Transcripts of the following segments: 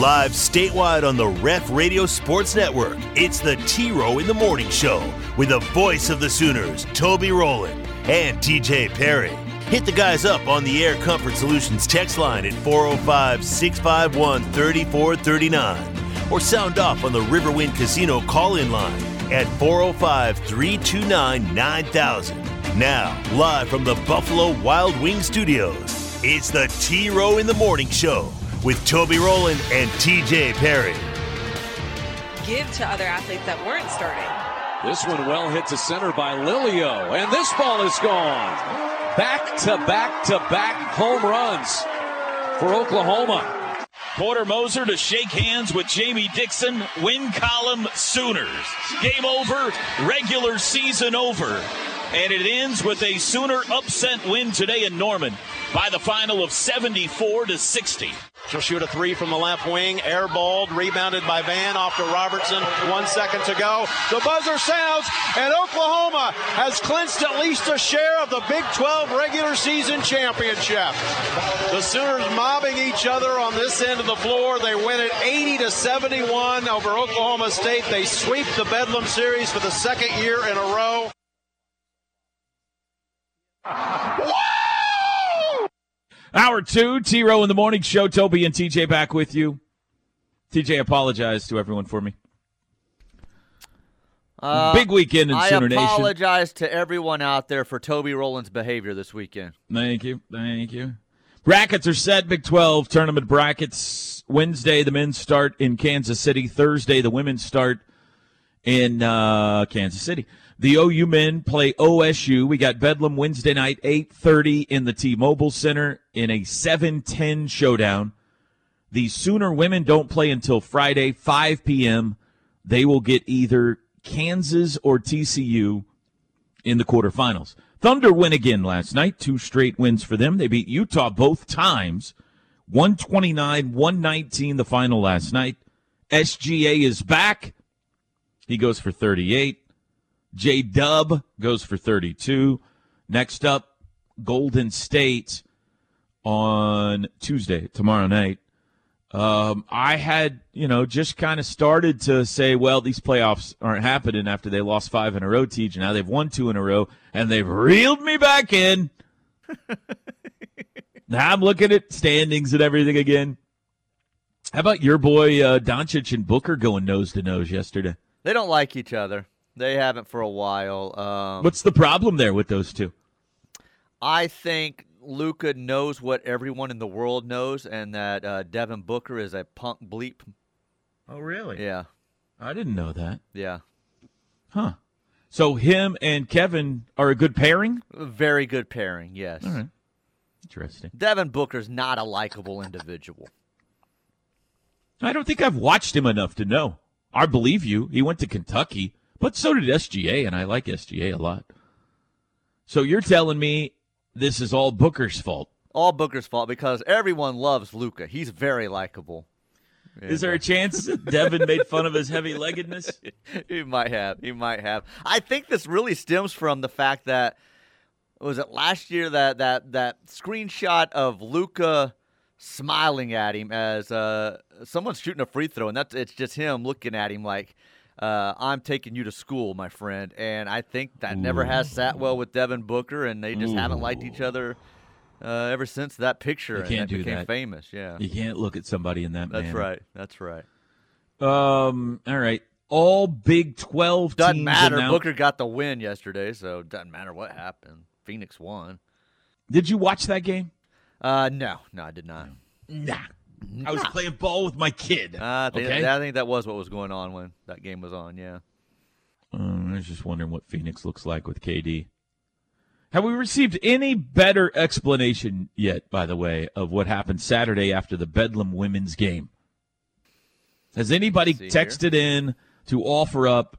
Live statewide on the Rev Radio Sports Network, it's the T Row in the Morning Show with the voice of the Sooners, Toby Rowland and TJ Perry. Hit the guys up on the Air Comfort Solutions text line at 405 651 3439 or sound off on the Riverwind Casino call in line at 405 329 9000. Now, live from the Buffalo Wild Wing Studios, it's the T Row in the Morning Show with Toby Rowland and TJ Perry. Give to other athletes that weren't starting. This one well hit to center by Lilio, and this ball is gone. Back to back to back home runs for Oklahoma. Porter Moser to shake hands with Jamie Dixon. Win column Sooners. Game over. Regular season over. And it ends with a Sooner upset win today in Norman by the final of 74 to 60. She'll shoot a three from the left wing, airballed, rebounded by Vann off to Robertson. One second to go. The buzzer sounds, and Oklahoma has clinched at least a share of the Big 12 regular season championship. The Sooners mobbing each other on this end of the floor. They win it 80 to 71 over Oklahoma State. They sweep the Bedlam series for the second year in a row. Hour two, T Row in the morning show. Toby and TJ back with you. TJ, apologize to everyone for me. Uh, Big weekend in I Sooner Nation. apologize to everyone out there for Toby Rowland's behavior this weekend. Thank you. Thank you. Brackets are set. Big 12 tournament brackets. Wednesday, the men start in Kansas City. Thursday, the women start in uh, Kansas City. The OU men play OSU. We got Bedlam Wednesday night, 8.30 in the T-Mobile Center in a 7-10 showdown. The Sooner women don't play until Friday, 5 p.m. They will get either Kansas or TCU in the quarterfinals. Thunder win again last night. Two straight wins for them. They beat Utah both times. 129, 119 the final last night. SGA is back. He goes for 38. J Dub goes for 32. Next up, Golden State on Tuesday, tomorrow night. Um, I had, you know, just kind of started to say, well, these playoffs aren't happening after they lost five in a row, Teach. Now they've won two in a row, and they've reeled me back in. now I'm looking at standings and everything again. How about your boy uh, Doncic and Booker going nose to nose yesterday? They don't like each other. They haven't for a while. Um, What's the problem there with those two? I think Luka knows what everyone in the world knows, and that uh, Devin Booker is a punk bleep. Oh, really? Yeah, I didn't know that. yeah. Huh. So him and Kevin are a good pairing? Very good pairing. Yes. All right. Interesting. Devin Booker's not a likable individual. I don't think I've watched him enough to know. I believe you. He went to Kentucky, but so did SGA, and I like SGA a lot. So you're telling me this is all Booker's fault? All Booker's fault because everyone loves Luka. He's very likable. Is there a chance that Devin made fun of his heavy leggedness? he might have. He might have. I think this really stems from the fact that was it last year that that that screenshot of Luka smiling at him as uh, someone's shooting a free throw, and that's it's just him looking at him like. Uh, I'm taking you to school, my friend, and I think that never has sat well with Devin Booker, and they just haven't liked each other uh, ever since that picture. You can't that do became that. famous. Yeah, You can't look at somebody in that that's manner. right. That's right. Um. All right. All Big Twelve Doesn't teams matter. announced- Booker got the win yesterday, so it doesn't matter what happened. Phoenix won. Did you watch that game? Uh, no, no, I did not. Nah. I was playing ball with my kid. Uh, I, think, okay. I think that was what was going on when that game was on. Yeah. Um, I was just wondering what Phoenix looks like with KD. Have we received any better explanation yet, by the way, of what happened Saturday after the Bedlam women's game? Has anybody Let's here. texted in to offer up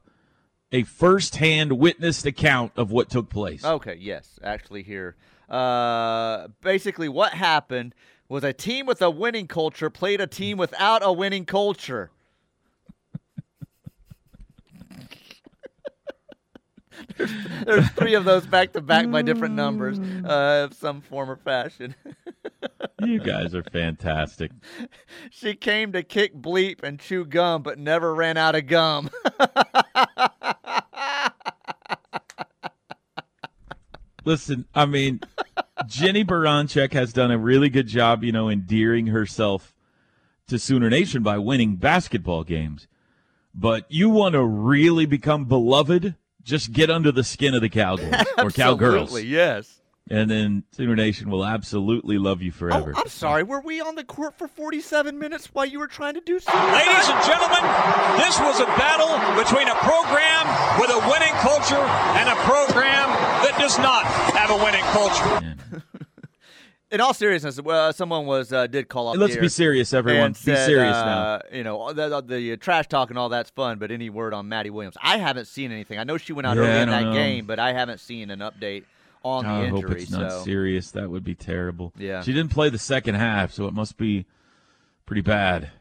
a first-hand witnessed account of what took place? Okay. Yes, actually, here. Uh, basically, what happened was a team with a winning culture played a team without a winning culture. there's, there's three of those back to back by different numbers uh, of some form or fashion. you guys are fantastic. She came to kick bleep and chew gum, but never ran out of gum. Listen, I mean, Jennie Baranczyk has done a really good job, you know, endearing herself to Sooner Nation by winning basketball games. But you want to really become beloved, just get under the skin of the Cowboys or Cowgirls. Absolutely, yes. And then Sooner Nation will absolutely love you oh, forever. Oh, I'm sorry. Were we on the court for 47 minutes while you were trying to do something? Ladies and gentlemen, this was a battle between a program with a winning culture and a program that does not have a winning culture. In all seriousness, uh, someone was uh, did call up. Let's be serious, everyone. Be said, serious uh, You know, the, the, trash talk and all that's fun, but any word on Madi Williams? I haven't seen anything. I know she went out Yeah, early in that know. game, but I haven't seen an update on now. the I injury. hope it's not so serious. That would be terrible. Yeah. She didn't play the second half, so it must be pretty bad.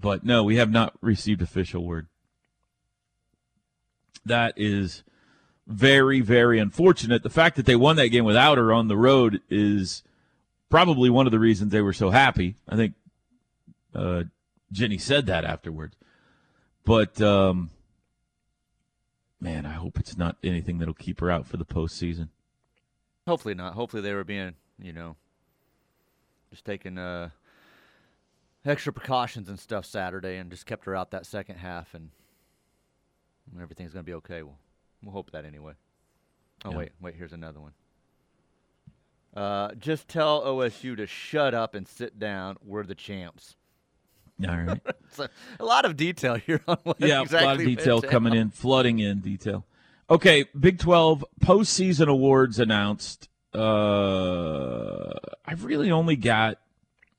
But no, we have not received official word. That is very, very unfortunate. The fact that they won that game without her on the road is probably one of the reasons they were so happy. I think uh, Jennie said that afterwards. But um, man, I hope it's not anything that'll keep her out for the postseason. hopefully not. Hopefully they were being, you know, just taking uh, extra precautions and stuff Saturday and just kept her out that second half and everything's gonna be okay. We'll we'll hope that anyway. Oh Yeah. wait, wait. Here's another one. Uh, just tell OSU to shut up and sit down. We're the champs. All right. So a lot of detail here on what yeah, exactly a lot of detail coming in, flooding in detail. Okay, Big 12 postseason awards announced. Uh, I've really only got,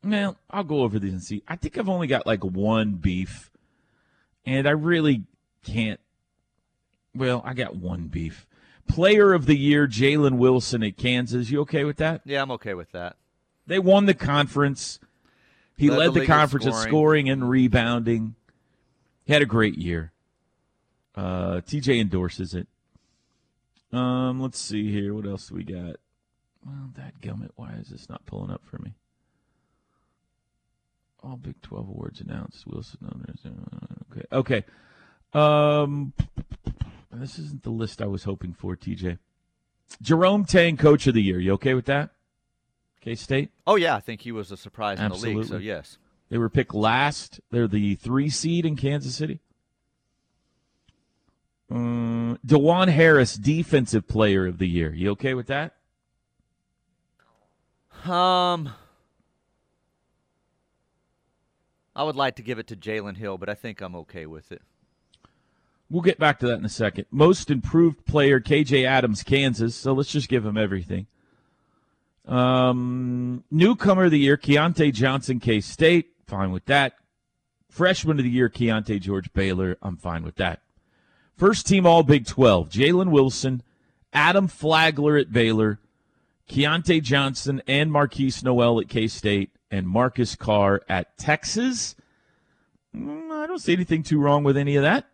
well, I'll go over these and see. I think I've only got like one beef, and I really can't. Well, I got one beef. Player of the year, Jalen Wilson at Kansas. You okay with that? Yeah, I'm okay with that. They won the conference. He Led led, the the, conference in scoring. scoring and rebounding. He had a great year. Uh, TJ endorses it. Um, let's see here. What else do we got? Well, that gummit. Why is this not pulling up for me? All Big Twelve awards announced. Wilson. Okay. Okay. Um, this isn't the list I was hoping for. TJ. Jerome Tang, Coach of the Year. You okay with that? K State. Oh yeah, I think he was a surprise in the league. So yes. They were picked last. They're the three seed in Kansas City. Um, Dajuan Harris, Defensive Player of the Year. You okay with that? Um, I would like to give it to Jalen Hill, but I think I'm okay with it. We'll get back to that in a second. Most improved player, KJ Adams, Kansas. So let's just give him everything. Um, newcomer of the year, Keyontae Johnson, K State. Fine with that. Freshman of the year, Keyonte George Baylor. I'm fine with that. First team All Big 12, Jalen Wilson, Adam Flagler at Baylor, Keyontae Johnson and Markquis Nowell at K State, and Marcus Carr at Texas. Mm, I don't see anything too wrong with any of that.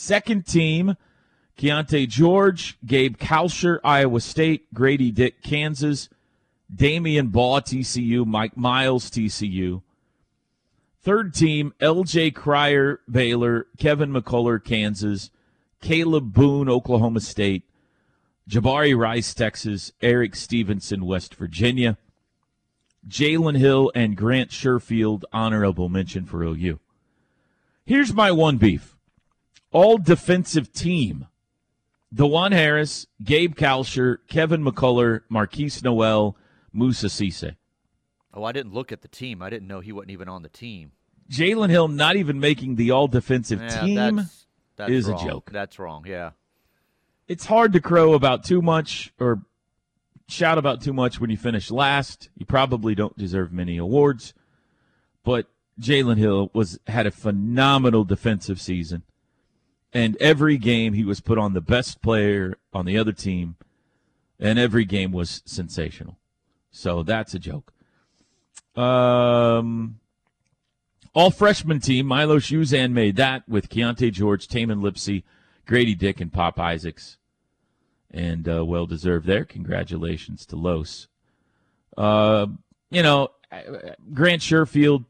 Second team, Keyonte George, Gabe Kalscheur, Iowa State, Grady Dick, Kansas, Damion Baugh, TCU, Mike Miles, TCU. Third team, LJ Cryer, Baylor, Kevin McCullar, Kansas, Kalib Boone, Oklahoma State, Jabari Rice, Texas, Erik Stevenson, West Virginia, Jalen Hill, and Grant Sherfield, honorable mention for OU. Here's my one beef all defensive team. Dajuan Harris, Gabe Kalscheur, Kevin McCullar, Markquis Nowell, Moussa Cisse. Oh, I didn't look at the team. I didn't know he wasn't even on the team. Jalen Hill not even making the all defensive Yeah, team. that's, that's is a joke. That's wrong. Yeah. It's hard to crow about too much or shout about too much when you finish last. You probably don't deserve many awards, but Jalen Hill was had a phenomenal defensive season, and every game he was put on the best player on the other team, and every game was sensational. So that's a joke. Um, all freshman team, Milos Uzan made that with Keyonte George, Tamin Lipsey, Grady Dick, and Pop Isaacs. And uh, well deserved there. Congratulations to Los. Uh, you know, Grant Sherfield.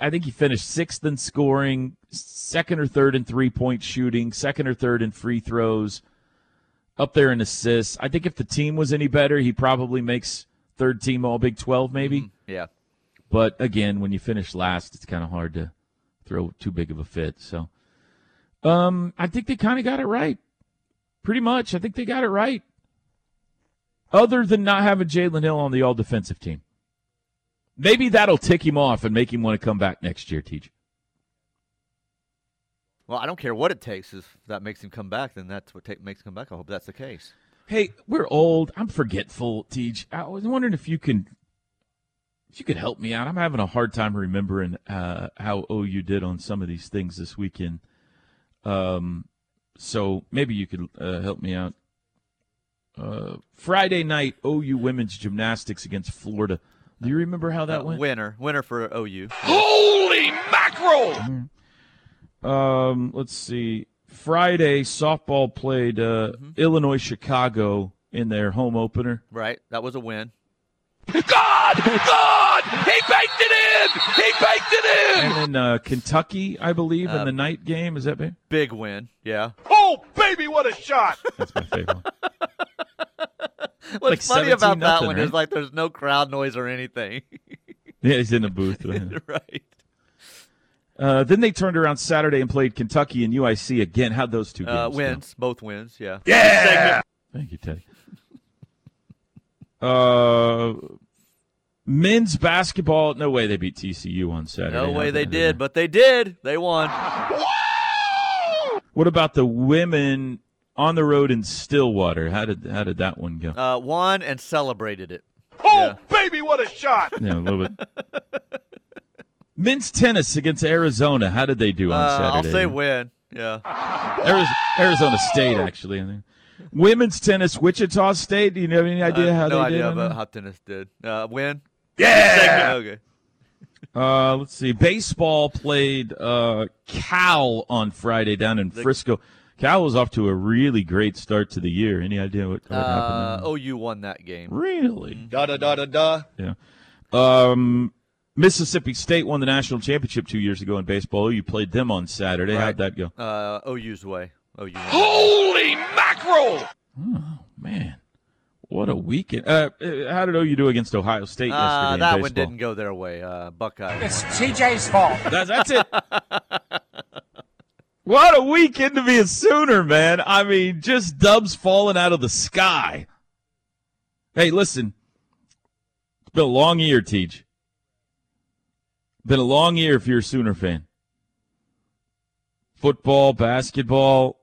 I think he finished sixth in scoring, second or third in three point shooting, second or third in free throws, up there in assists. I think if the team was any better, he probably makes third team All Big 12, maybe. Mm-hmm. Yeah. But again, when you finish last, it's kind of hard to throw too big of a fit. So, um, I think they kind of got it right. Pretty much, I think they got it right. Other than not having Jalen Hill on the all defensive team. Maybe that'll tick him off and make him want to come back next year, Teach. Well, I don't care what it takes. If that makes him come back, then that's what take, makes him come back. I hope that's the case. Hey, we're old. I'm forgetful, Teach. I was wondering if you can, if you could help me out. I'm having a hard time remembering uh, how OU did on some of these things this weekend. Um, so maybe you could uh, help me out. Uh, Friday night, OU women's gymnastics against Florida. Do you remember how that Uh, went? Winner, winner for OU. Holy mackerel! Um, let's see. Friday, softball played uh, Mm-hmm. Illinois Chicago in their home opener. Right, that was a win. God! God! He baked it in! He baked it in! And then uh, Kentucky, I believe, in Uh, the night game. Is that big? Big win. Yeah. Oh, baby, what a shot! That's my favorite one. What's Like funny about 17 that nothing, one right? is like there's no crowd noise or anything. Yeah, he's in the booth. right. Uh, then they turned around Saturday and played Kentucky and UIC again. How'd those two games Uh, go? wins, both wins. Yeah. Yeah! Thank you, Teddy. Uh, men's basketball. No way they beat TCU on Saturday. No way How'd they did, but they did. They won. What about the women on the road in Stillwater? How did how did that one go? Uh, won and celebrated it. Oh, baby, what a shot! Yeah, a little bit. Men's tennis against Arizona. How did they do on Uh, Saturday? I'll say win. Yeah. Ariz- Arizona State, actually. I think. Women's tennis, Wichita State. Do you have any idea Uh, how no they idea did? on about that? how tennis did. Uh, win. Yeah! Okay. Uh, let's see. Baseball played uh, Cal on Friday down in Frisco. Cal was off to a really great start to the year. Any idea what, what Uh, happened? there? OU won that game. really? Da da da da da. Yeah. Um, Mississippi State won the national championship two years ago in baseball. You played them on Saturday. How'd that go? Uh, OU's way. OU. won. Holy mackerel! Oh man, what a weekend! Uh, uh, how did OU do against Ohio State yesterday? Uh, in that baseball? one didn't go their way. Uh, Buckeyes. It's. TJ's fault. That's, that's it. what a weekend to be a Sooner, man. I mean, just dubs falling out of the sky. Hey, listen. It's been a long year, Teach. Been a long year if you're a Sooner fan. Football, basketball.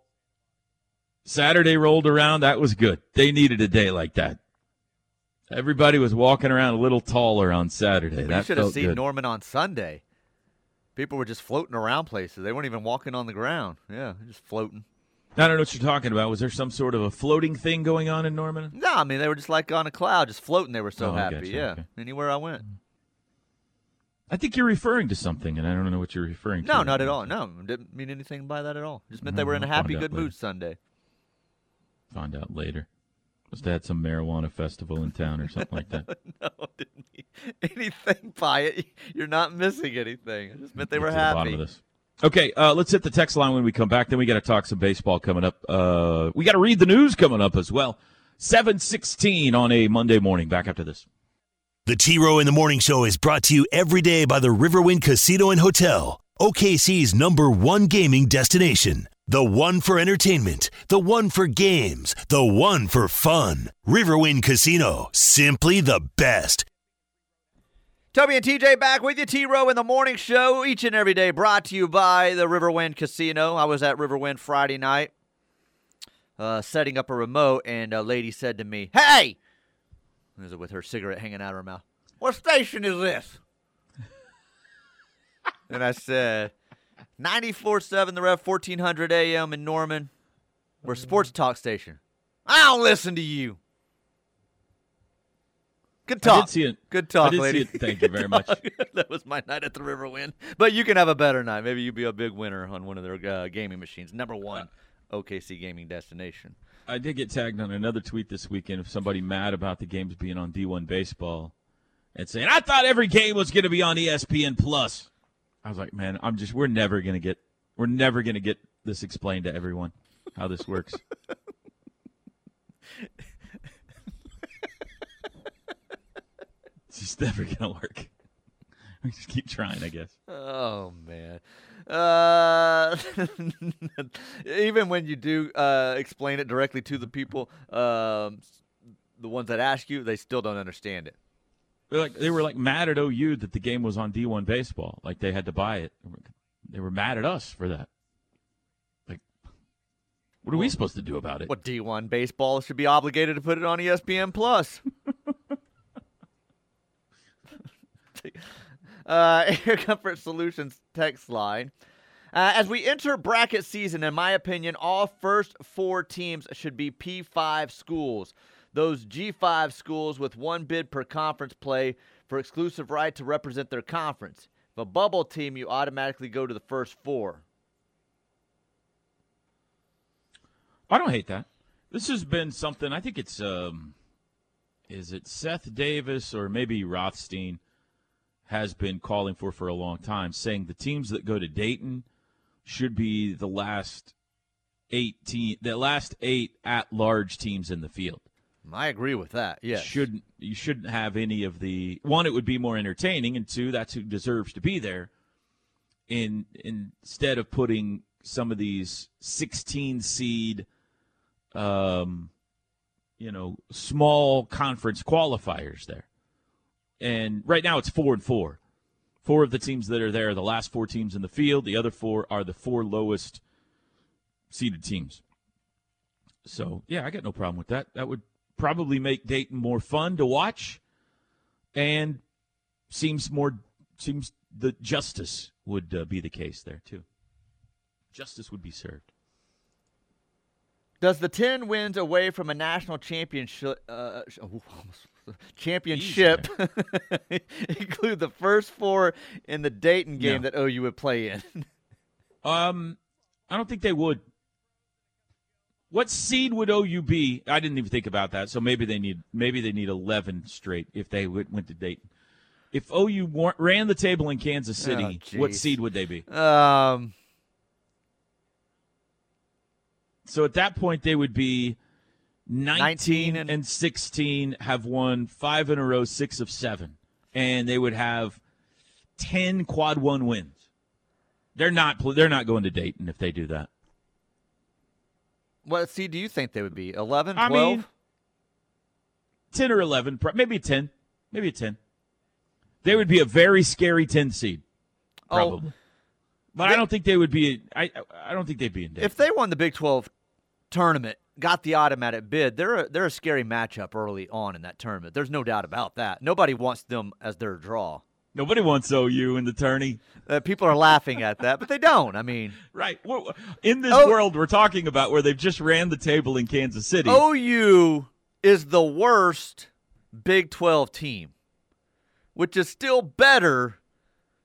Saturday rolled around. That was good. They needed a day like that. Everybody was walking around a little taller on Saturday. You that should have seen good. Norman on Sunday. People were just floating around places. They weren't even walking on the ground. Yeah, just floating. I don't know what you're talking about. Was there some sort of a floating thing going on in Norman? No, I mean they were just like on a cloud, just floating. They were so Oh, happy. gotcha, Yeah, okay. anywhere I went. I think you're referring to something, and I don't know what you're referring to. No, not at all. No, didn't mean anything by that at all. Just meant they were in a happy, good later. mood Sunday. Find out later. Must have had some marijuana festival in town or something like that. no, didn't mean anything by it. You're not missing anything. It just meant they Get were to the bottom happy. of this. Okay, uh, let's hit the text line when we come back. Then we got to talk some baseball coming up. Uh, we got to read the news coming up as well. Seven sixteen on a Monday morning. Back after this. The T Row in the Morning Show is brought to you every day by the Riverwind Casino and Hotel, OKC's number one gaming destination. The one for entertainment, the one for games, the one for fun. Riverwind Casino, simply the best. Toby and TJ back with you. T Row in the morning show each and every day, brought to you by the Riverwind Casino. I was at Riverwind Friday night, uh, setting up a remote, and a lady said to me, "Hey," is with her cigarette hanging out of her mouth. What station is this? and I said, "94.7 The Rev, 1400 AM in Norman. We're a sports talk station. I don't listen to you." Good talk. it. Good talk, lady. Thank you very much. that was my night at the river Riverwind. But you can have a better night. Maybe you'd be a big winner on one of their uh, gaming machines. Number one OKC gaming destination. I did get tagged on another tweet this weekend of somebody mad about the games being on D1 baseball and saying, I thought every game was going to be on ESPN Plus. I was like, man, I'm just, we're never going to get, we're never to get this explained to everyone how this works. it's just never going to work. We just keep trying, I guess. Oh man. Uh, even when you do uh, explain it directly to the people, um, the ones that ask you, they still don't understand it. They're like they were like mad at OU that the game was on D1 baseball, like they had to buy it. They were mad at us for that. Like, what are we supposed to do about it? What D1 baseball should be obligated to put it on ESPN Plus? uh, Air Comfort Solutions text line. Uh, as we enter bracket season, in my opinion, all first four teams should be P5 schools. Those G5 schools with one bid per conference play for exclusive right to represent their conference. If a bubble team, you automatically go to the first four. I don't hate that. This has been something. I think it's um, is it Seth Davis or maybe Rothstein has been calling for for a long time, saying the teams that go to Dayton should be the last eighteen, the last eight at large teams in the field. I agree with that. Yes. Shouldn't you shouldn't have any of the one? It would be more entertaining, and two, that's who deserves to be there. In instead of putting some of these sixteen seed, um, you know, small conference qualifiers there, and right now it's four and four. Four of the teams that are there are the last four teams in the field. The other four are the four lowest seeded teams. So yeah, I got no problem with that. That would probably make Dayton more fun to watch, and seems more seems the justice would uh, be the case there too. Justice would be served. Does the 10 wins away from a national championship uh, oh, championship include the first four in the Dayton game No. that OU would play in? Um, I don't think they would. What seed would OU be? I didn't even think about that. So maybe they need maybe they need eleven straight if they went, went to Dayton. If OU wa- ran the table in Kansas City, Oh, what seed would they be? um, So at that point, they would be 19, 19 and, and- 16, have won five in a row, six of seven. And they would have 10 quad one wins. They're not, they're not going to Dayton if they do that. What seed do you think they would be? 11, I 12? mean, 10 or 11, maybe a 10. Maybe a 10. They would be a very scary 10 seed, oh. probably. but I don't think they would be, I, I don't think they'd be in Dayton. if they won the Big 12 tournament, got the automatic bid, they're a, they're a scary matchup early on in that tournament. There's no doubt about that. Nobody wants them as their draw. Nobody wants OU in the tourney. Uh, people are laughing at that, but they don't. I mean, Right. Well, In this Oh. world we're talking about where they've just ran the table in Kansas City. OU is the worst Big 12 team, which is still better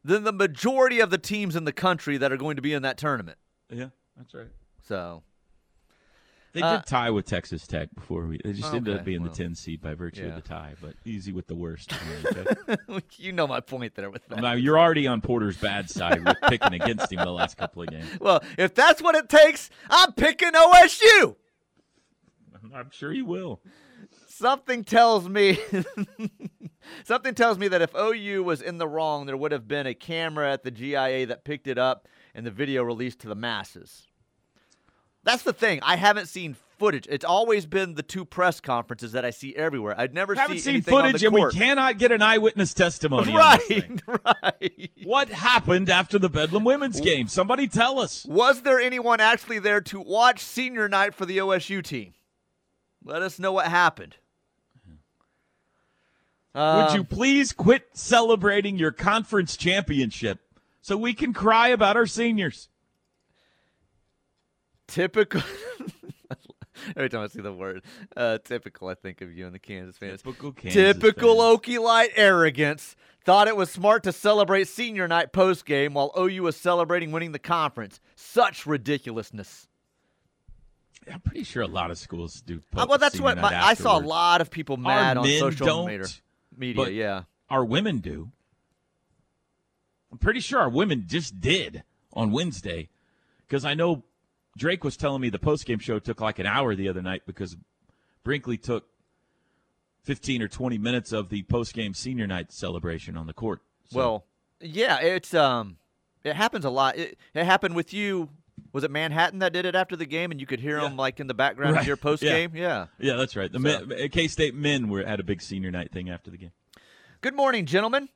than the majority of the teams in the country that are going to be in that tournament. Yeah, that's right. So, They Uh, did tie with Texas Tech before we. They just ended up being well, the 10 seed by virtue yeah. of the tie, but easy with the worst. You know my point there with that. now you're already on Porter's bad side with picking against him the last couple of games. Well, if that's what it takes, I'm picking OSU. I'm sure you will. Something tells me something tells me that if OU was in the wrong, there would have been a camera at the GIA that picked it up and the video released to the masses. That's the thing. I haven't seen footage. It's always been the two press conferences that I see everywhere. I'd never haven't see seen footage, and we cannot get an eyewitness testimony. on this thing. Right, right. What happened after the Bedlam women's game? Somebody tell us. Was there anyone actually there to watch senior night for the OSU team? Let us know what happened. Would Um, you please quit celebrating your conference championship so we can cry about our seniors? Typical? Every time I see the word uh, typical, I think of you and the Kansas fans. Typical Kansas Typical fans. Okie Light arrogance. Thought it was smart to celebrate senior night post game while OU was celebrating winning the conference. Such ridiculousness. I'm pretty sure a lot of schools do. Uh, well, that's what my, I saw a lot of people mad on social media. Media, yeah. Our women do. I'm pretty sure our women just did on Wednesday, because I know Drake was telling me the postgame show took like an hour the other night because Brinkley took 15 or 20 minutes of the postgame senior night celebration on the court. So- Well, yeah, it's um, it happens a lot. It, it happened with you. Was it Manhattan that did it after the game, and you could hear Yeah. them like in the background of your post game? Yeah. yeah, that's right. The So- K State men were at a big senior night thing after the game. Good morning, gentlemen.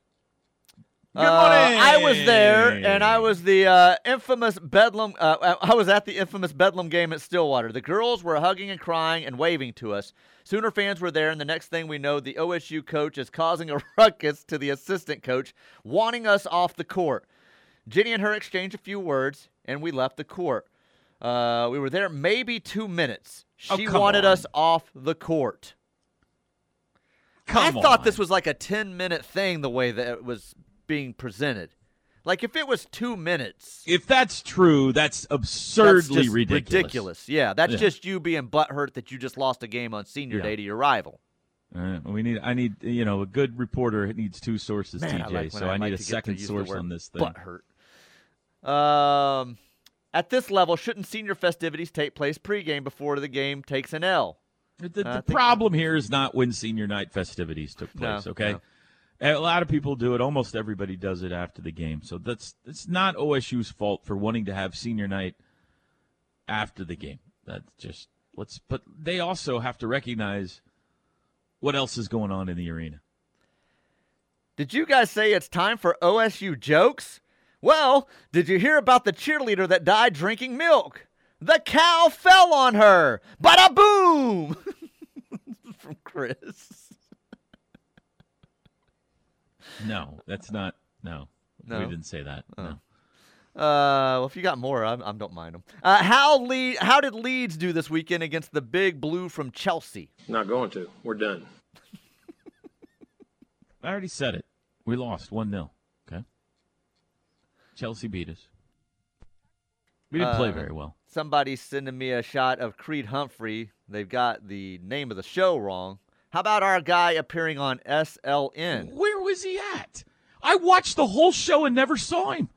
Good Uh, morning. I was there, and I was the uh, infamous Bedlam. Uh, I was at the infamous Bedlam game at Stillwater. The girls were hugging and crying and waving to us. Sooner fans were there, and the next thing we know, the OSU coach is causing a ruckus to the assistant coach, wanting us off the court. Jennie and her exchanged a few words, and we left the court. Uh, we were there maybe two minutes. Oh, She come wanted on. us off the court. Come I thought this was like a 10 minute thing the way that it was being presented. Like if it was two minutes, If that's true, that's that's absurdly just ridiculous. ridiculous. Yeah, that's Yeah. just you being butthurt that you just lost a game on senior Yeah. day to your rival. Well, we need. I need. You know, a good reporter needs two sources. Man, I TJ, like so I I, like need a to get to second source on this thing. Butthurt. Um, at this level, shouldn't senior festivities take place pregame before the game takes an L? The, the I think- problem here is not when senior night festivities took No, place. okay, no. A lot of people do it. Almost everybody does it after the game. So that's it's not OSU's fault for wanting to have senior night after the game. That's just let's. But they also have to recognize what else is going on in the arena. Did you guys say it's time for OSU jokes? Well, did you hear about the cheerleader that died drinking milk? The cow fell on her. Bada boom! From Chris. No, that's not. No, No? we didn't say that. No. Uh, well, if you got more, I, I don't mind them. Uh, how Le- How did Leeds do this weekend against the Big Blue from Chelsea? Not going to. We're done. I already said it. We lost 1 0. Okay. Chelsea beat us. We didn't play Uh, very well. Somebody's sending me a shot of Creed Humphrey. They've got the name of the show wrong. How about our guy appearing on SLN? Where was he at? I watched the whole show and never saw him.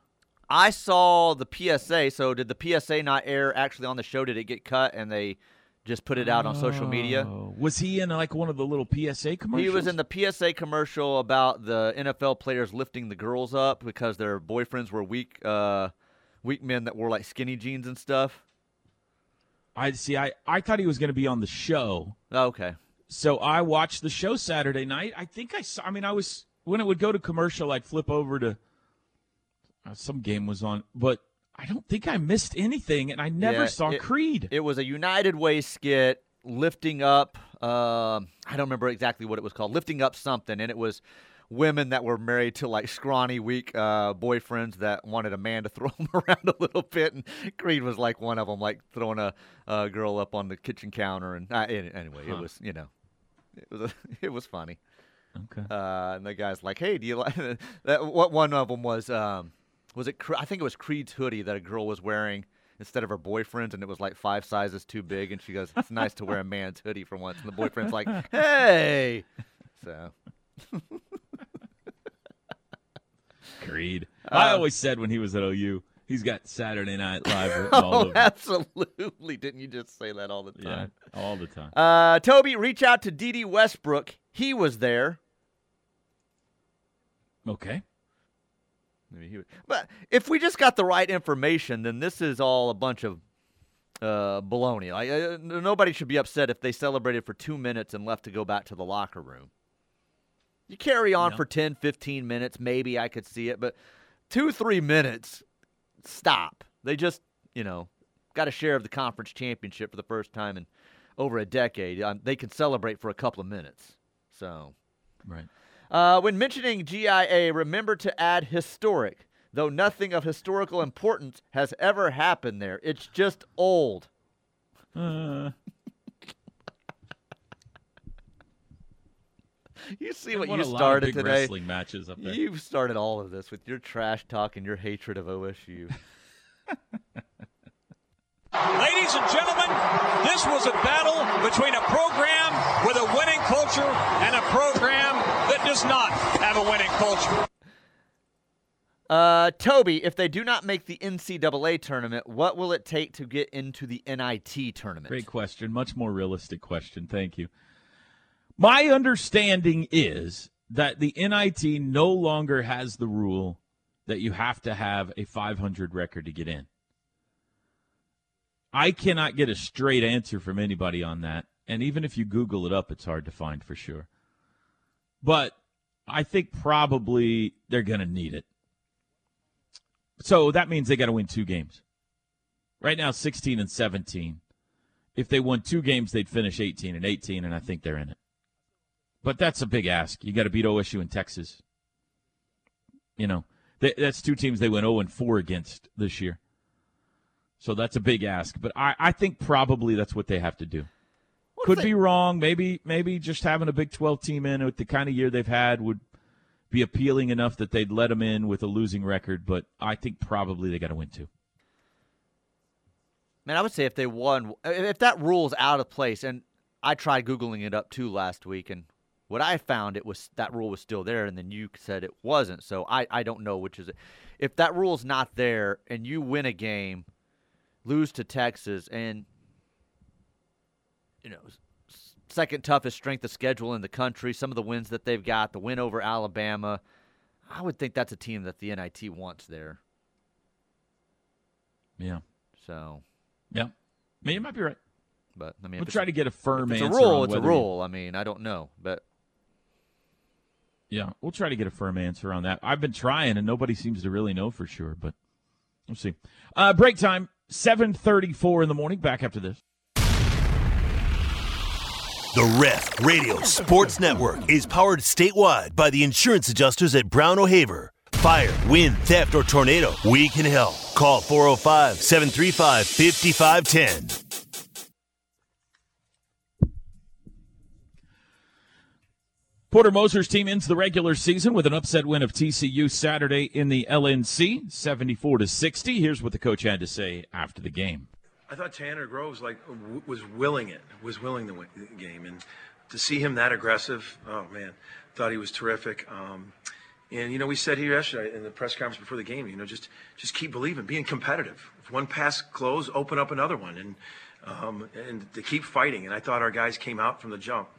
I saw the PSA. So did the PSA not air actually on the show? Did it get cut and they just put it out on social media? Oh, Was he in like one of the little PSA commercials? He was in the PSA commercial about the NFL players lifting the girls up because their boyfriends were weak, uh, weak men that wore like skinny jeans and stuff. I see. I, I thought he was going to be on the show, Oh, okay. so I watched the show Saturday night. I think I saw. I mean, I was when it would go to commercial, I'd flip over to uh, some game was on, but I don't think I missed anything, and I never Yeah, saw it- Creed. It was a United Way skit lifting up. Um, I don't remember exactly what it was called. Lifting up something, and it was women that were married to like scrawny, weak uh, boyfriends that wanted a man to throw them around a little bit. And Creed was like one of them, like throwing a, a girl up on the kitchen counter. And uh, any- anyway, it was you know, it was it was funny. Okay. Uh, and the guy's like, "Hey, do you like that?" What one of them was? Um, was it? I think it was Creed's hoodie that a girl was wearing instead of her boyfriend's, and it was like five sizes too big. And she goes, "It's nice to wear a man's hoodie for once." And the boyfriend's like, "Hey," so Creed. Uh, I always said when he was at OU, he's got Saturday Night Live all oh, over. absolutely. Didn't you just say that all the time? Yeah, all the time. Uh, Toby, reach out to Dede Westbrook. He was there. Okay. Maybe he would- But if we just got the right information, then this is all a bunch of uh, baloney. Like uh, nobody should be upset if they celebrated for two minutes and left to go back to the locker room. You carry on No. for 10, 15 minutes, maybe I could see it, but two, three minutes, stop. They just, you know, got a share of the conference championship for the first time in over a decade. Um, they can celebrate for a couple of minutes. So. Right. Uh, when mentioning GIA, remember to add historic, though nothing of historical importance has ever happened there. It's just old. Uh, You see what you a lot of started today? wrestling matches up there. You've started all of this with your trash talk and your hatred of OSU. Ladies and gentlemen, This was a battle between a program with a winning culture and a program that does not have a winning culture. Uh, Toby, if they do not make the NCAA tournament, what will it take to get into the NIT tournament? Great question. Much more realistic question. Thank you. My understanding is that the NIT no longer has the rule that you have to have a 500 record to get in. I cannot get a straight answer from anybody on that. And even if you Google it up, it's hard to find for sure. But I think probably they're going to need it. So that means they got to win two games. Right now, 16 and 17. If they won two games, they'd finish 18 and 18, and I think they're in it. But that's a big ask. You got to beat OSU in Texas. You know, that's two teams they went 0 and 4 against this year. So that's a big ask. But I, I think probably that's what they have to do. What Could they- be wrong. Maybe maybe just having a Big 12 team in with the kind of year they've had would be appealing enough that they'd let them in with a losing record. But I think probably they got to win two. Man, I would say if they won, if that rule's out of place, and I tried googling it up too last week, and what I found it was that rule was still there, and then you said it wasn't. So I I don't know which is it. If that rule's not there, and you win a game lose to Texas, and you know, second toughest strength of schedule in the country. Some of the wins that they've got, the win over Alabama, I would think that's a team that the NIT wants there. Yeah. So. Yeah. I mean, you might be right. But I mean, we'll try to get a firm it's a rule. It's a rule. You... I mean, I don't know, but yeah, we'll try to get a firm answer on that. I've been trying, and nobody seems to really know for sure, but we'll see. Uh, break time. 7:34 in the morning. Back after this. The Rev Radio Sports Network is powered statewide by the insurance adjusters at Brown O'Haver. Fire, wind, theft, or tornado, we can help. Call 405 735 5510. Porter Moser's team ends the regular season with an upset win of TCU Saturday in the LNC, 74 to 60. Here's what the coach had to say after the game. I thought Tanner Groves like was willing it, was willing the game, and to see him that aggressive, oh man, thought he was terrific. Um, and you know, we said here yesterday in the press conference before the game, you know, just just keep believing, being competitive. If one pass close, open up another one, and um, and to keep fighting. And I thought our guys came out from the jump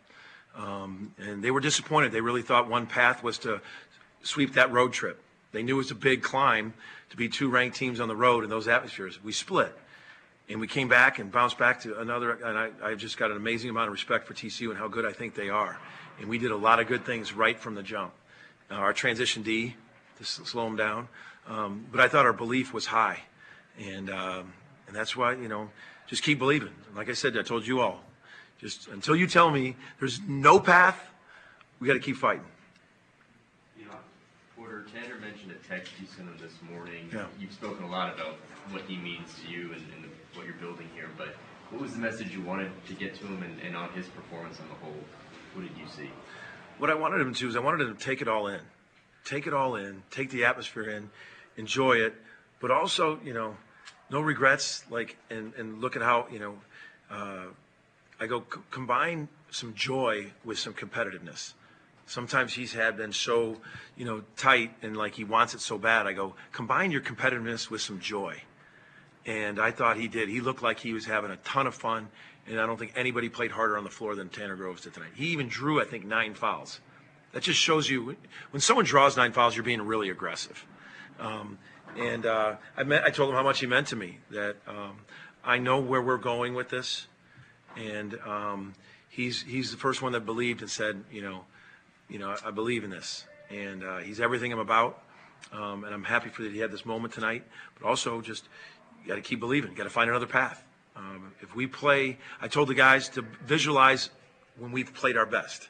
um, and they were disappointed. They really thought one path was to sweep that road trip. They knew it was a big climb to be two ranked teams on the road in those atmospheres. We split. And we came back and bounced back to another. And I, I've just got an amazing amount of respect for TCU and how good I think they are. And we did a lot of good things right from the jump. Uh, our transition D to slow them down. Um, but I thought our belief was high. And, um, and that's why, you know, just keep believing. Like I said, I told you all, just until you tell me there's no path, we got to keep fighting. You know, Porter Tanner mentioned a text you sent him this morning. Yeah. You've spoken a lot about what he means to you and, and what you're building here, but what was the message you wanted to get to him and, and on his performance on the whole? What did you see? What I wanted him to is I wanted him to take it all in, take it all in, take the atmosphere in, enjoy it, but also, you know, no regrets. Like and and look at how you know. Uh, I go combine some joy with some competitiveness. Sometimes he's had been so, you know, tight and like he wants it so bad. I go combine your competitiveness with some joy, and I thought he did. He looked like he was having a ton of fun, and I don't think anybody played harder on the floor than Tanner Groves did tonight. He even drew, I think, nine fouls. That just shows you when someone draws nine fouls, you're being really aggressive. Um, and uh, I, met, I told him how much he meant to me. That um, I know where we're going with this and um, he's he's the first one that believed and said, you know, you know, I, believe in this, and uh, he's everything I'm about, um, and I'm happy for that he had this moment tonight. But also, just got to keep believing, got to find another path. Um, if we play, I told the guys to visualize when we've played our best.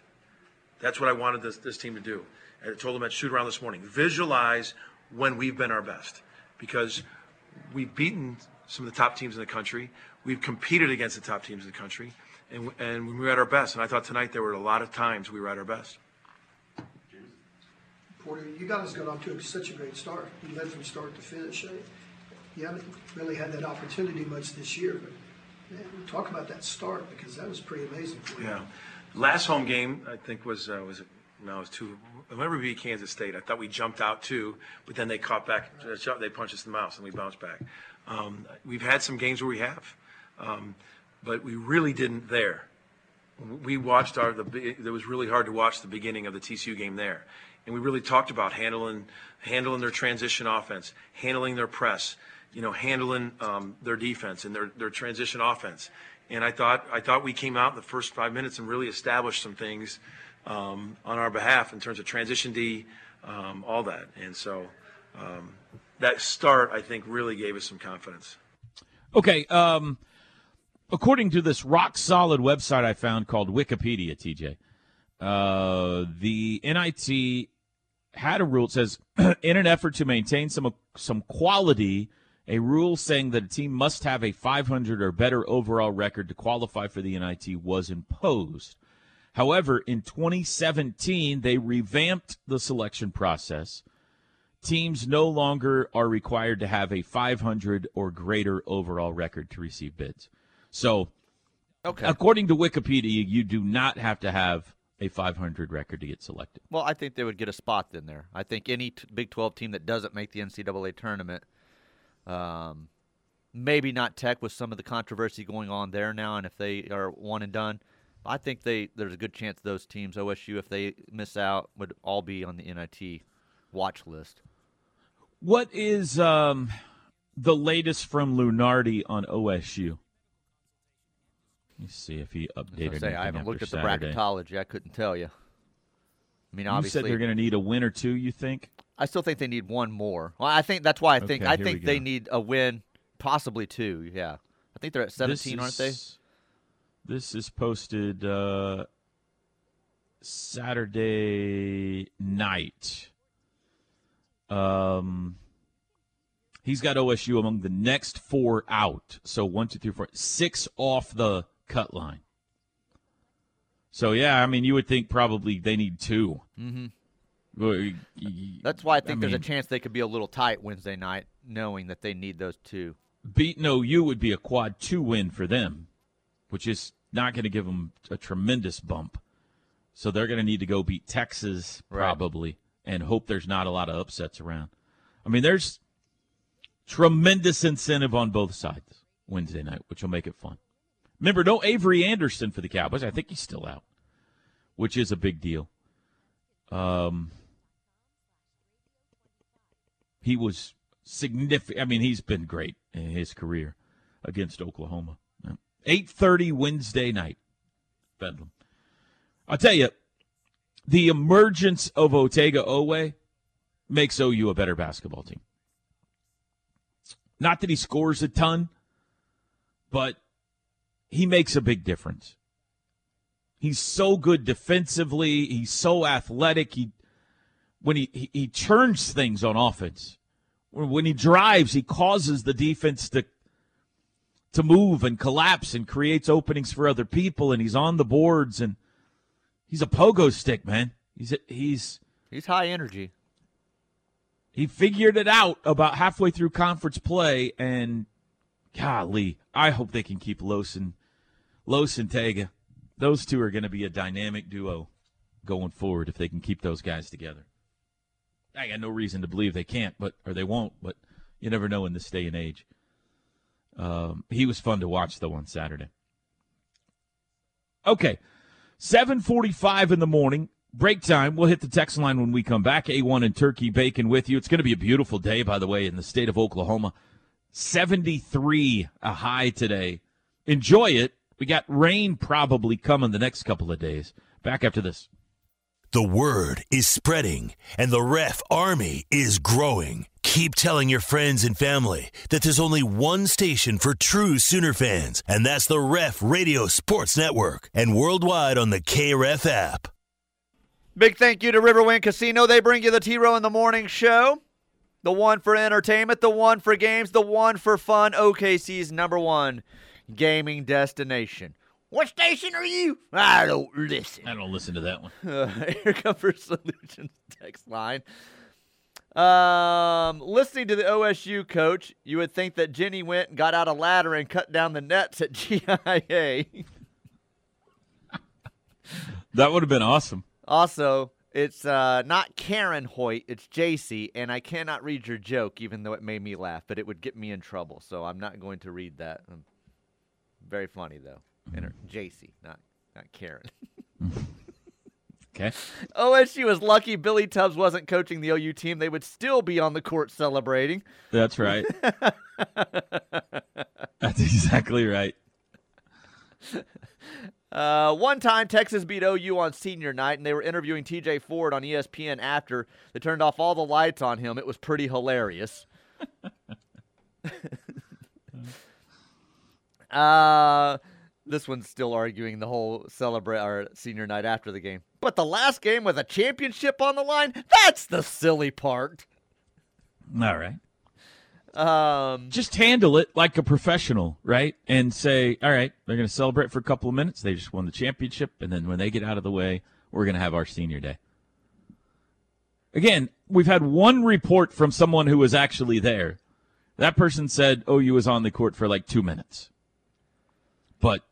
That's what I wanted this, this team to do. I told them at shoot around this morning. Visualize when we've been our best, because we've beaten some of the top teams in the country. We've competed against the top teams in the country, and, and we were at our best. And I thought tonight there were a lot of times we were at our best. Porter, you guys got off to such a great start. You led from start to finish. You haven't really had that opportunity much this year, but Man, talk about that start because that was pretty amazing for you. Yeah. Last home game, I think, was, uh, was no, it was two. Whenever we beat Kansas State, I thought we jumped out too, but then they caught back, they punched us in the mouth, and we bounced back. Um, we've had some games where we have, um, but we really didn't there. We watched our, the, it was really hard to watch the beginning of the TCU game there. And we really talked about handling, handling their transition offense, handling their press, you know, handling um, their defense and their, their transition offense. And I thought I thought we came out in the first five minutes and really established some things um, on our behalf in terms of transition D, um, all that. And so um, that start, I think, really gave us some confidence. Okay. Um, according to this rock solid website I found called Wikipedia, TJ, uh, the NIT had a rule. It says, in an effort to maintain some some quality a rule saying that a team must have a 500 or better overall record to qualify for the NIT was imposed. However, in 2017, they revamped the selection process. Teams no longer are required to have a 500 or greater overall record to receive bids. So, okay. according to Wikipedia, you do not have to have a 500 record to get selected. Well, I think they would get a spot in there. I think any t- Big 12 team that doesn't make the NCAA tournament – um, maybe not Tech with some of the controversy going on there now, and if they are one and done, I think they there's a good chance those teams, OSU, if they miss out, would all be on the NIT watch list. What is um, the latest from Lunardi on OSU? Let me see if he updated. I, say, I haven't looked at the bracketology. I couldn't tell you. I mean, you obviously, said they're going to need a win or two. You think? I still think they need one more. Well, I think that's why I think okay, I think they need a win, possibly two. Yeah, I think they're at seventeen, aren't they? This is posted uh, Saturday night. Um, he's got OSU among the next four out. So one, two, three, four, six off the cut line. So yeah, I mean, you would think probably they need 2 mm-hmm. That's why I think I there's mean, a chance they could be a little tight Wednesday night, knowing that they need those two. Beating OU would be a quad two win for them, which is not going to give them a tremendous bump. So they're going to need to go beat Texas probably right. and hope there's not a lot of upsets around. I mean, there's tremendous incentive on both sides Wednesday night, which will make it fun. Remember, no Avery Anderson for the Cowboys. I think he's still out, which is a big deal. Um, he was significant. I mean, he's been great in his career against Oklahoma. Eight thirty Wednesday night, Bedlam. I'll tell you, the emergence of Otega Oweh makes OU a better basketball team. Not that he scores a ton, but he makes a big difference. He's so good defensively. He's so athletic. He when he, he, he turns things on offense. When he drives, he causes the defense to to move and collapse and creates openings for other people and he's on the boards and he's a pogo stick, man. He's he's he's high energy. He figured it out about halfway through conference play and golly, I hope they can keep Los Los and Tega. Those two are going to be a dynamic duo going forward if they can keep those guys together. I got no reason to believe they can't, but or they won't. But you never know in this day and age. Um, he was fun to watch though on Saturday. Okay, seven forty-five in the morning. Break time. We'll hit the text line when we come back. A1 and Turkey Bacon with you. It's going to be a beautiful day, by the way, in the state of Oklahoma. 73 a high today. Enjoy it. We got rain probably coming the next couple of days. Back after this. The word is spreading, and the Rev army is growing. Keep telling your friends and family that there's only one station for true Sooner fans, and that's the Rev Radio Sports Network, and worldwide on the KREF app. Big thank you to Riverwind Casino. They bring you the T Row in the Morning Show. The one for entertainment, the one for games, the one for fun. OKC's number one gaming destination. What station are you? I don't listen. I don't listen to that one. Uh, Air Comfort Solutions text line. Um, listening to the OSU coach, you would think that Jennie went and got out a ladder and cut down the nets at GIA. That would have been awesome. also, it's uh, not Karen Hoyt, it's JC, and I cannot read your joke, even though it made me laugh, but it would get me in trouble, so I'm not going to read that. Um, very funny though. And her- JC, not not Karen. Okay. OSU was lucky Billy Tubbs wasn't coaching the OU team. They would still be on the court celebrating. That's right. That's exactly right. Uh, one time, Texas beat OU on senior night, and they were interviewing TJ Ford on ESPN after. They turned off all the lights on him. It was pretty hilarious. uh, this one's still arguing the whole celebrate our senior night after the game. But the last game with a championship on the line, that's the silly part. All right. Um, Just handle it like a professional, right? And say, all right, they're going to celebrate for a couple of minutes. They just won the championship. And then when they get out of the way, we're going to have our senior day. Again, we've had one report from someone who was actually there. That person said OU was on the court for like two minutes. But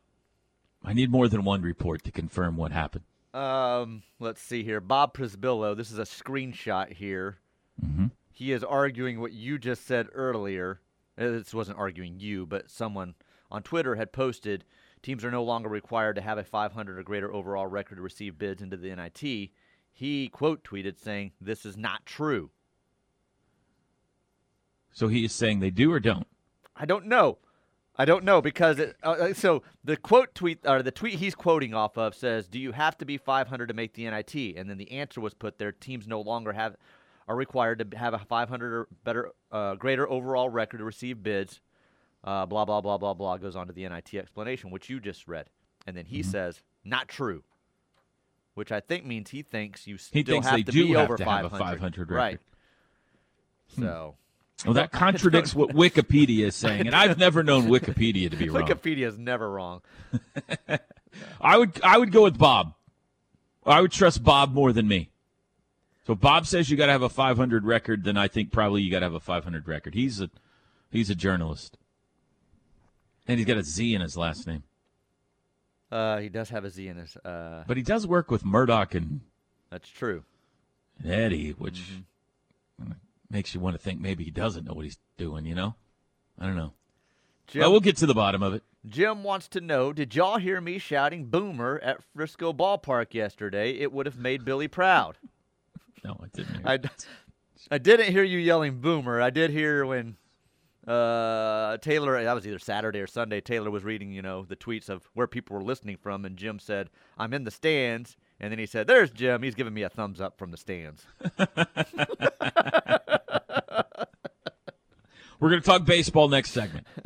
I need more than one report to confirm what happened. Um, let's see here. Bob Przybylo. This is a screenshot here. Mm-hmm. He is arguing what you just said earlier. Uh, This wasn't arguing you, but someone on Twitter had posted teams are no longer required to have a 500 or greater overall record to receive bids into the NIT. He quote tweeted saying, "This is not true." So he is saying they do or don't. I don't know. I don't know because it, uh, uh, so the quote tweet or the tweet he's quoting off of says, "Do you have to be 500 to make the NIT?" And then the answer was put there: teams no longer have are required to have a 500 or better, uh, greater overall record to receive bids. Uh, blah blah blah blah blah goes on to the NIT explanation, which you just read, and then he says, "Not true," which I think means he thinks you still He thinks have they to do be have over to have a 500. 500 right? Hmm. So. Well, that contradicts what Wikipedia is saying, and I've never known Wikipedia to be wrong. Wikipedia is never wrong. I would I would go with Bob. I would trust Bob more than me. So Bob says you got to have a 500 record, then I think probably you got to have a 500 record. He's a he's a journalist, and he's got a Z in his last name. Uh, he does have a Z in his. Uh, But he does work with Murdoch and that's true. Eddie, which Mm-hmm. Makes you want to think maybe he doesn't know what he's doing. You know, I don't know. Jim, But we'll get to the bottom of it. Jim wants to know: Did y'all hear me shouting "Boomer" at Frisco Ballpark yesterday? It would have made Billy proud. No, I didn't. Hear I. I didn't hear you yelling "Boomer." I did hear when uh, Taylor. That was either Saturday or Sunday. Taylor was reading, you know, the tweets of where people were listening from, and Jim said, "I'm in the stands." And then he said, "There's Jim. He's giving me a thumbs up from the stands." We're going to talk baseball next segment.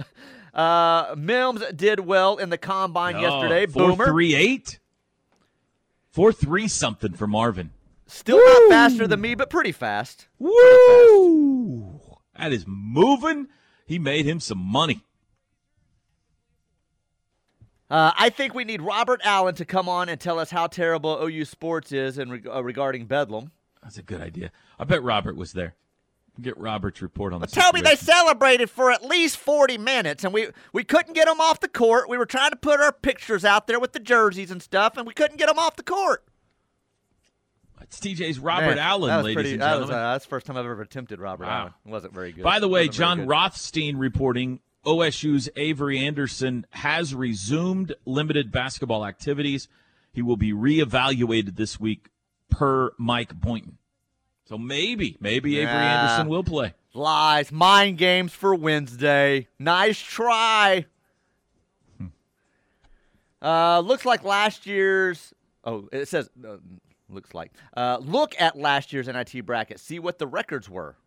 Uh, Mims did well in the combine yesterday. Four Boomer. three eight. Four three something for Marvin. Still not faster than me, but pretty fast. Woo! That is moving. He made him some money. Uh, I think we need Robert Allen to come on and tell us how terrible OU sports is in reg- uh, regarding Bedlam. That's a good idea. I bet Robert was there. Get Robert's report on the Tell me they celebrated for at least 40 minutes, and we, we couldn't get them off the court. We were trying to put our pictures out there with the jerseys and stuff, and we couldn't get them off the court. It's TJ's Robert Man, Allen, that ladies pretty, and that gentlemen. was, uh, that's the first time I've ever attempted Robert Wow. Allen. It wasn't very good. By the way, Jon. Rothstein reporting OSU's Avery Anderson has resumed limited basketball activities. He will be reevaluated this week per Mike Boynton. So maybe, maybe Avery Anderson will play. Lies. Mind games for Wednesday. Nice try. Uh, looks like last year's. Oh, it says. Uh, looks like. Uh, look at last year's NIT bracket. See what the records were.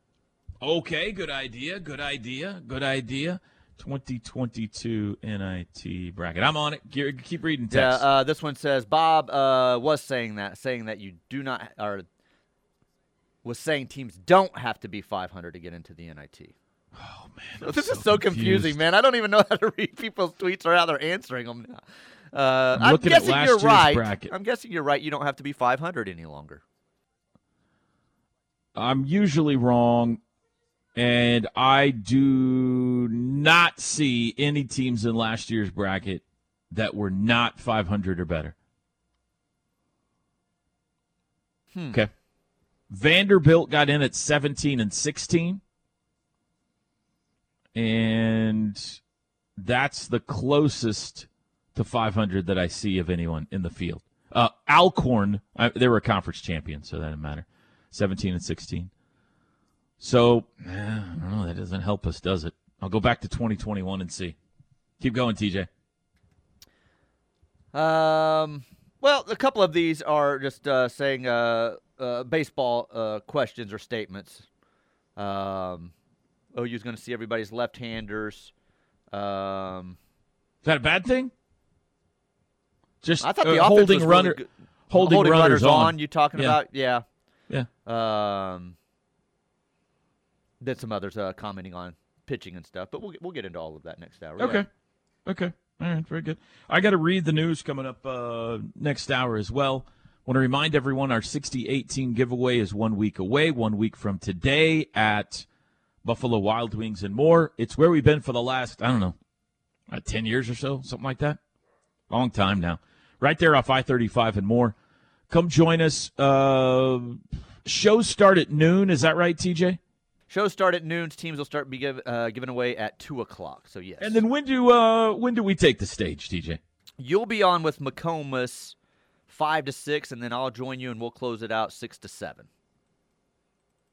Okay, good idea. Good idea. Good idea. 2022 NIT bracket. I'm on it. Keep reading Yeah, uh, this one says Bob uh, was saying that, saying that you do not, or was saying teams don't have to be 500 to get into the NIT. oh man, I'm this is so confusing, man. I don't even know how to read people's tweets or how they're answering them. now. Uh, I'm I'm, guessing you're right. bracket. I'm guessing you're right. You don't have to be 500 any longer. I'm usually wrong, and I do not see any teams in last year's bracket that were not 500 or better. Hmm. Okay. Vanderbilt got in at 17 and 16. And that's the closest to 500 that I see of anyone in the field. Uh, Alcorn, I, they were a conference champion, so that didn't matter. 17 and 16. So, eh, I don't know. That doesn't help us, does it? I'll go back to 2021 and see. Keep going, TJ. Um, well, a couple of these are just uh, saying uh, uh, baseball uh, questions or statements. Um, OU's going to see everybody's left-handers. Um, Is that a bad thing? Just I thought uh, the offense holding was really runner, good. holding, runners, on. You talking Yeah. about? Yeah. Yeah. Um, then some others uh, commenting on pitching and stuff, but we'll we'll get into all of that next hour. Okay. Yeah. Okay. All right. Very good. I got to read the news coming up uh, next hour as well. Want to remind everyone our 68 team giveaway is one week away, one week from today at Buffalo Wild Wings and more. It's where we've been for the last, I don't know, uh, 10 years or so, something like that. Long time now. Right there off I 35 and more. Come join us. Uh, shows start at noon. Is that right, TJ? Shows start at noon. Teams will start be give, uh, given away at two o'clock. So yes. And then when do uh, when do we take the stage, TJ? You'll be on with McComas five to six, and then I'll join you, and we'll close it out six to seven.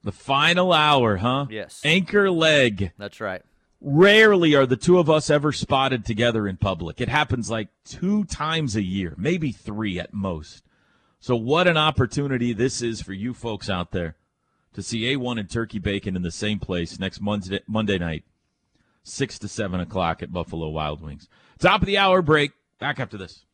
The final hour, huh? Yes. Anchor leg. That's right. Rarely are the two of us ever spotted together in public. It happens like two times a year, maybe three at most. So, what an opportunity this is for you folks out there to see A1 and Turkey Bacon in the same place next Monday, Monday night, 6 to 7 o'clock at Buffalo Wild Wings. Top of the hour break. Back after this.